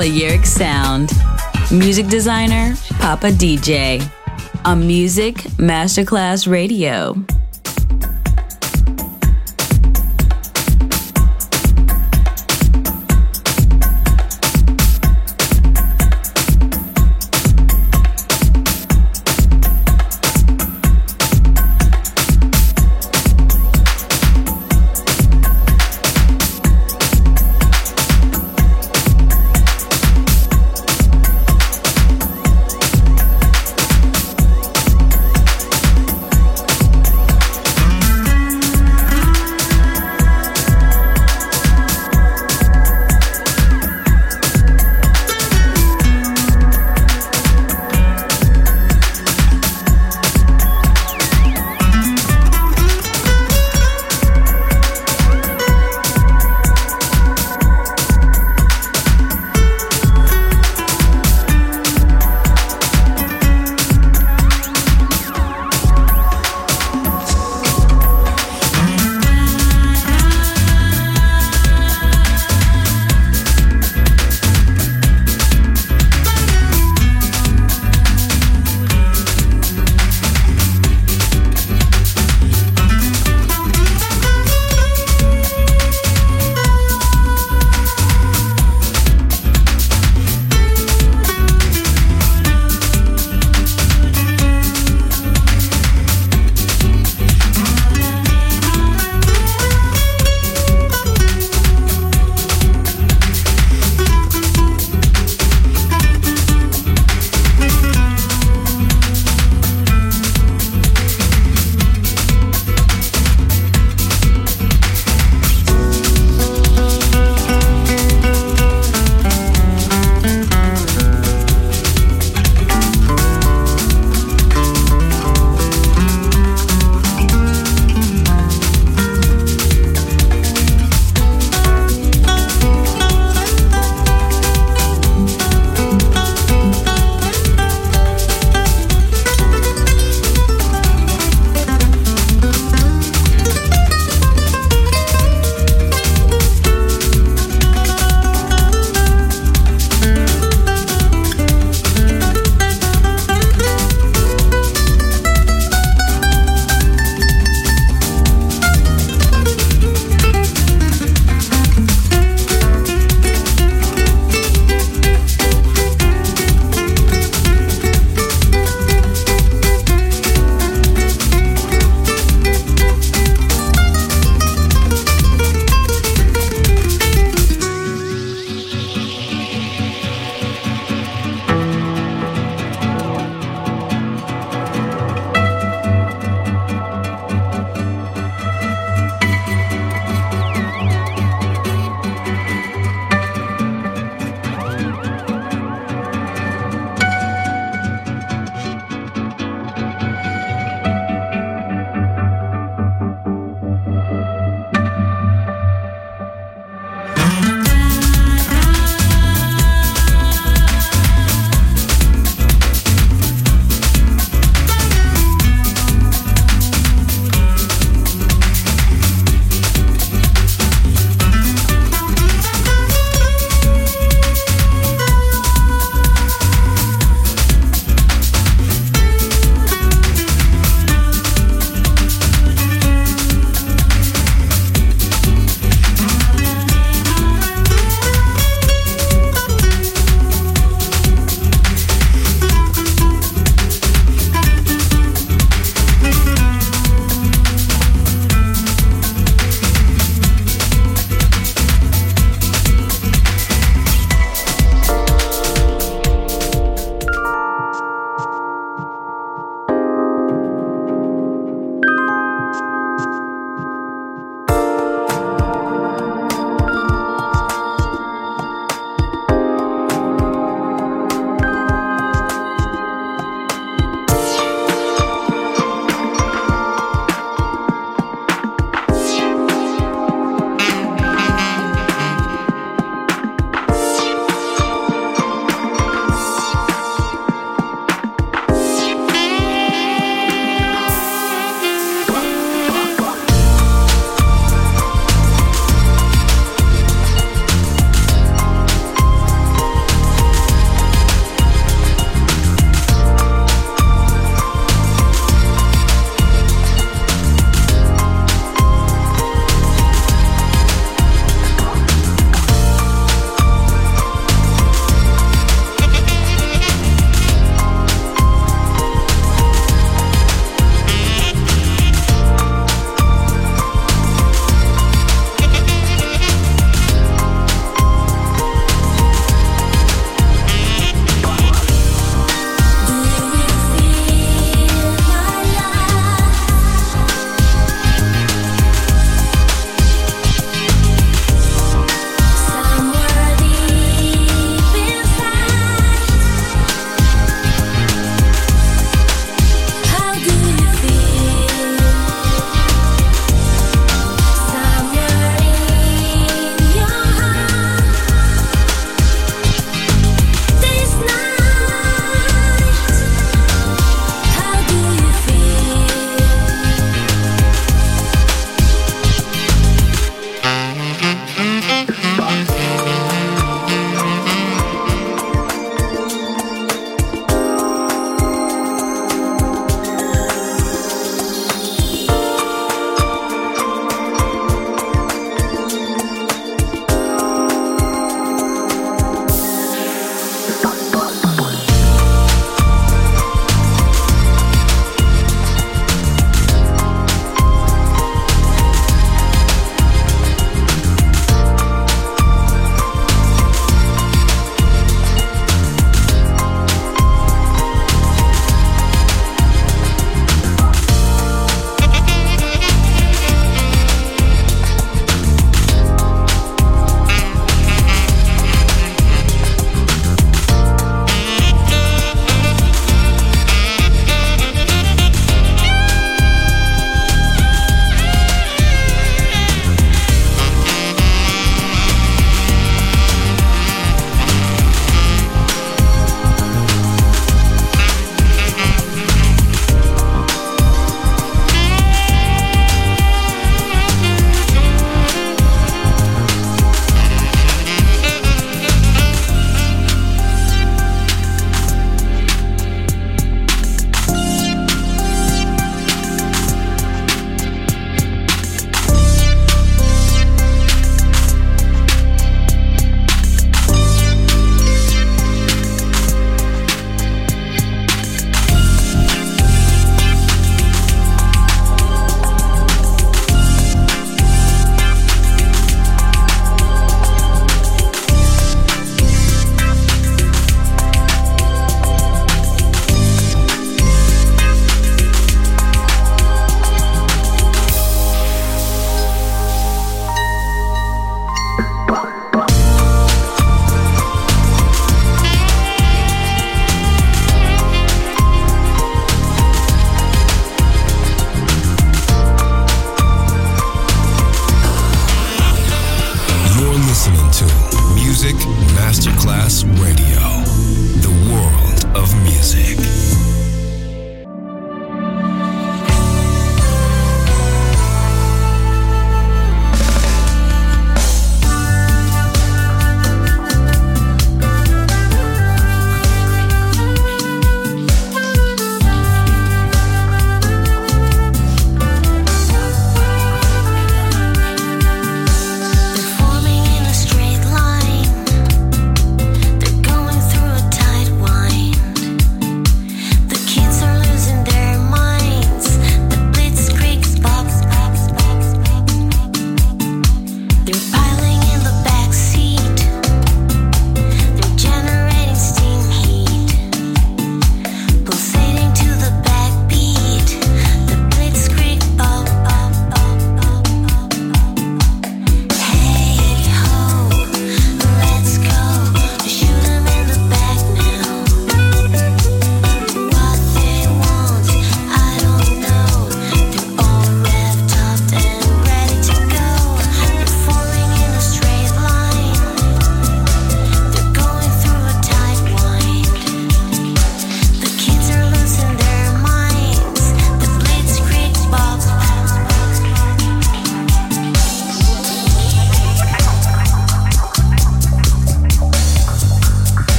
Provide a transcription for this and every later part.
Balearic sound. Music designer, Papa DJ. On Music Masterclass Radio.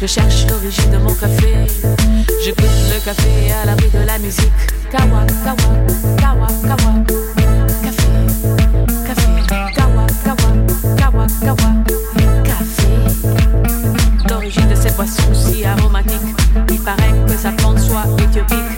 Je cherche l'origine de mon café. Je goûte le café à l'abri de la musique. Kawa, kawa, kawa, kawa. Café, café, kawa, kawa, kawa, kawa. Café. L'origine de cette boisson si aromatique. Il paraît que sa plante soit éthiopique.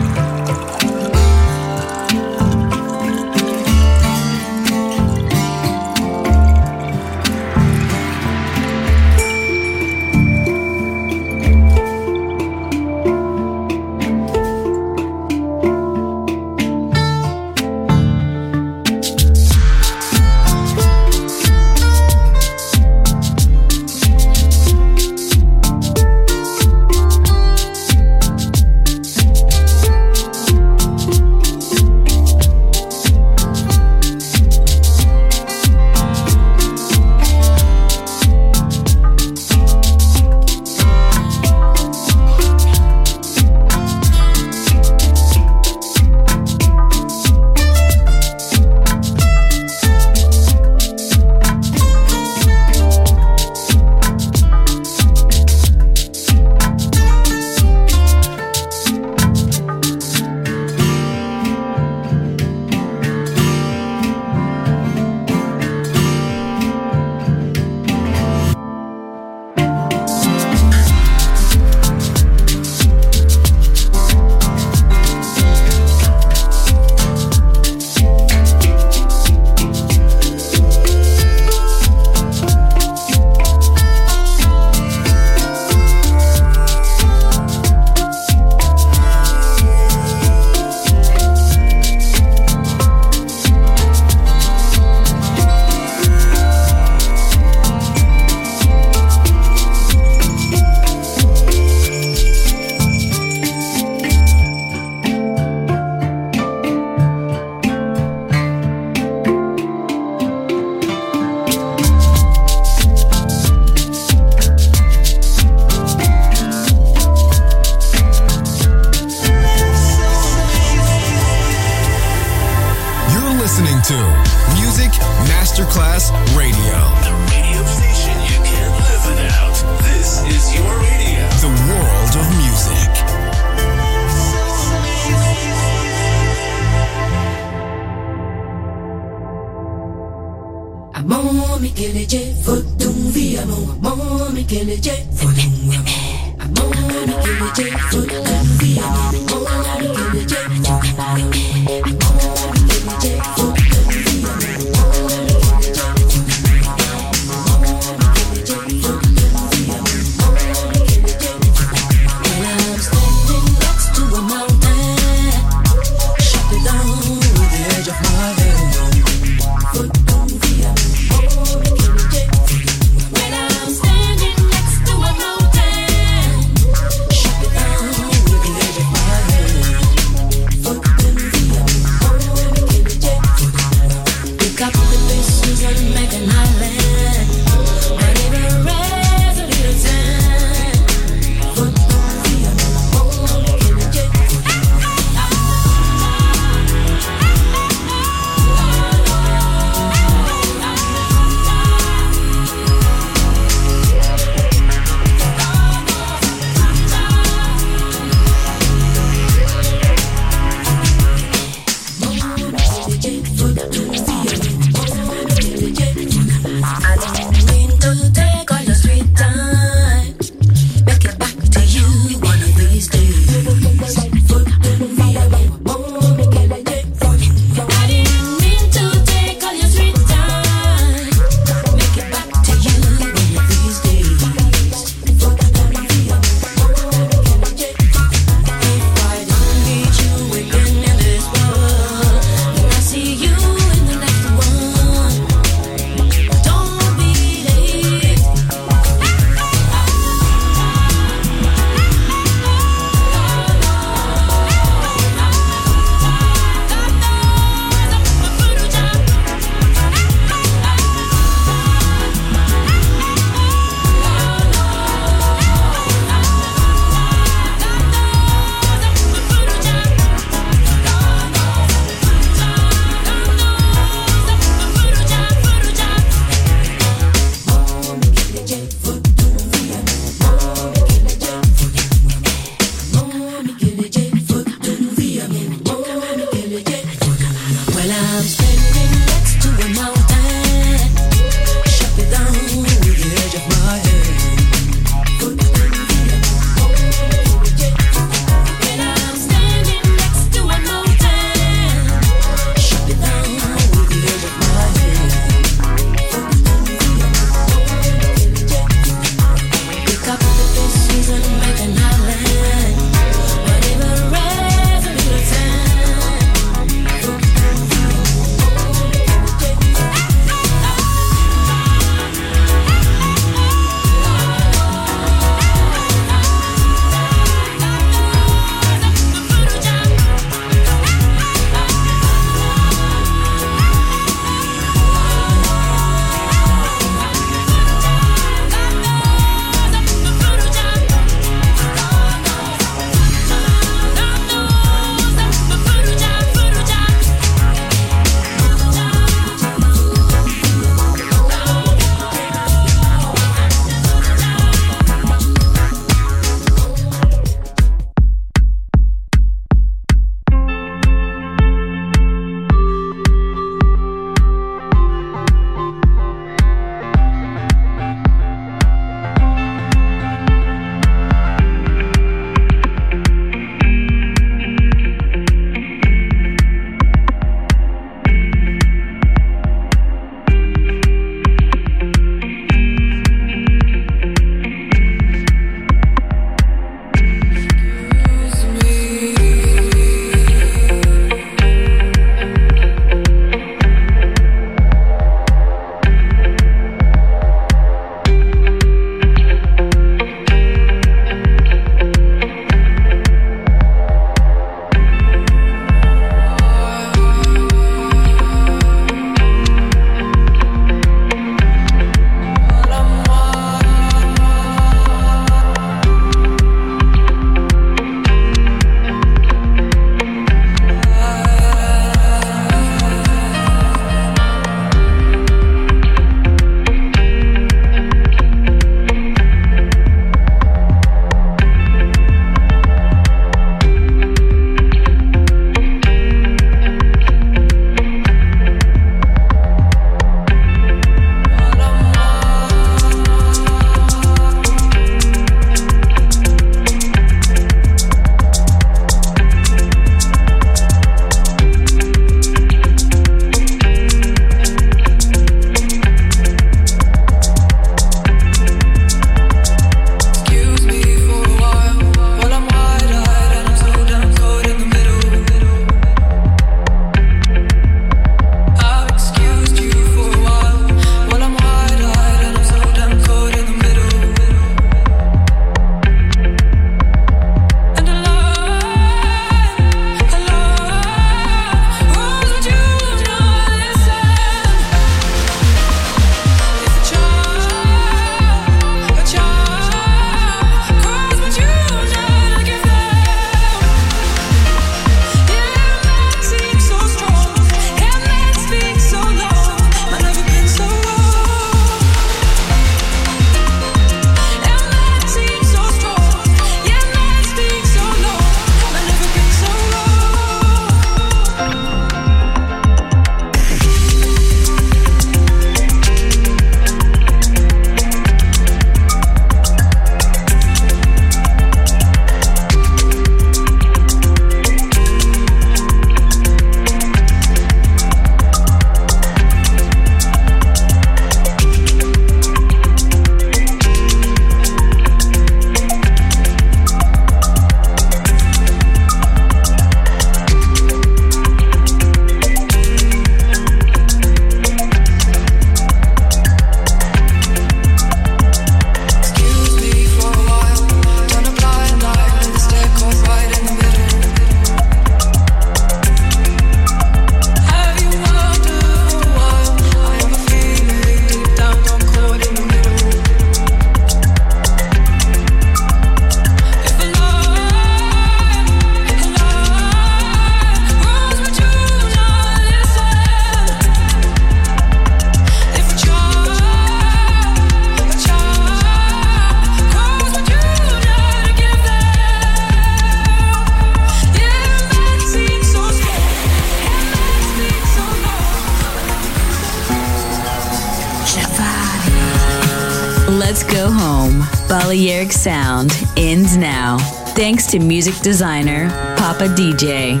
Music designer Papa DJ.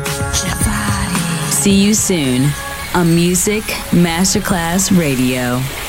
See you soon on Music Masterclass Radio.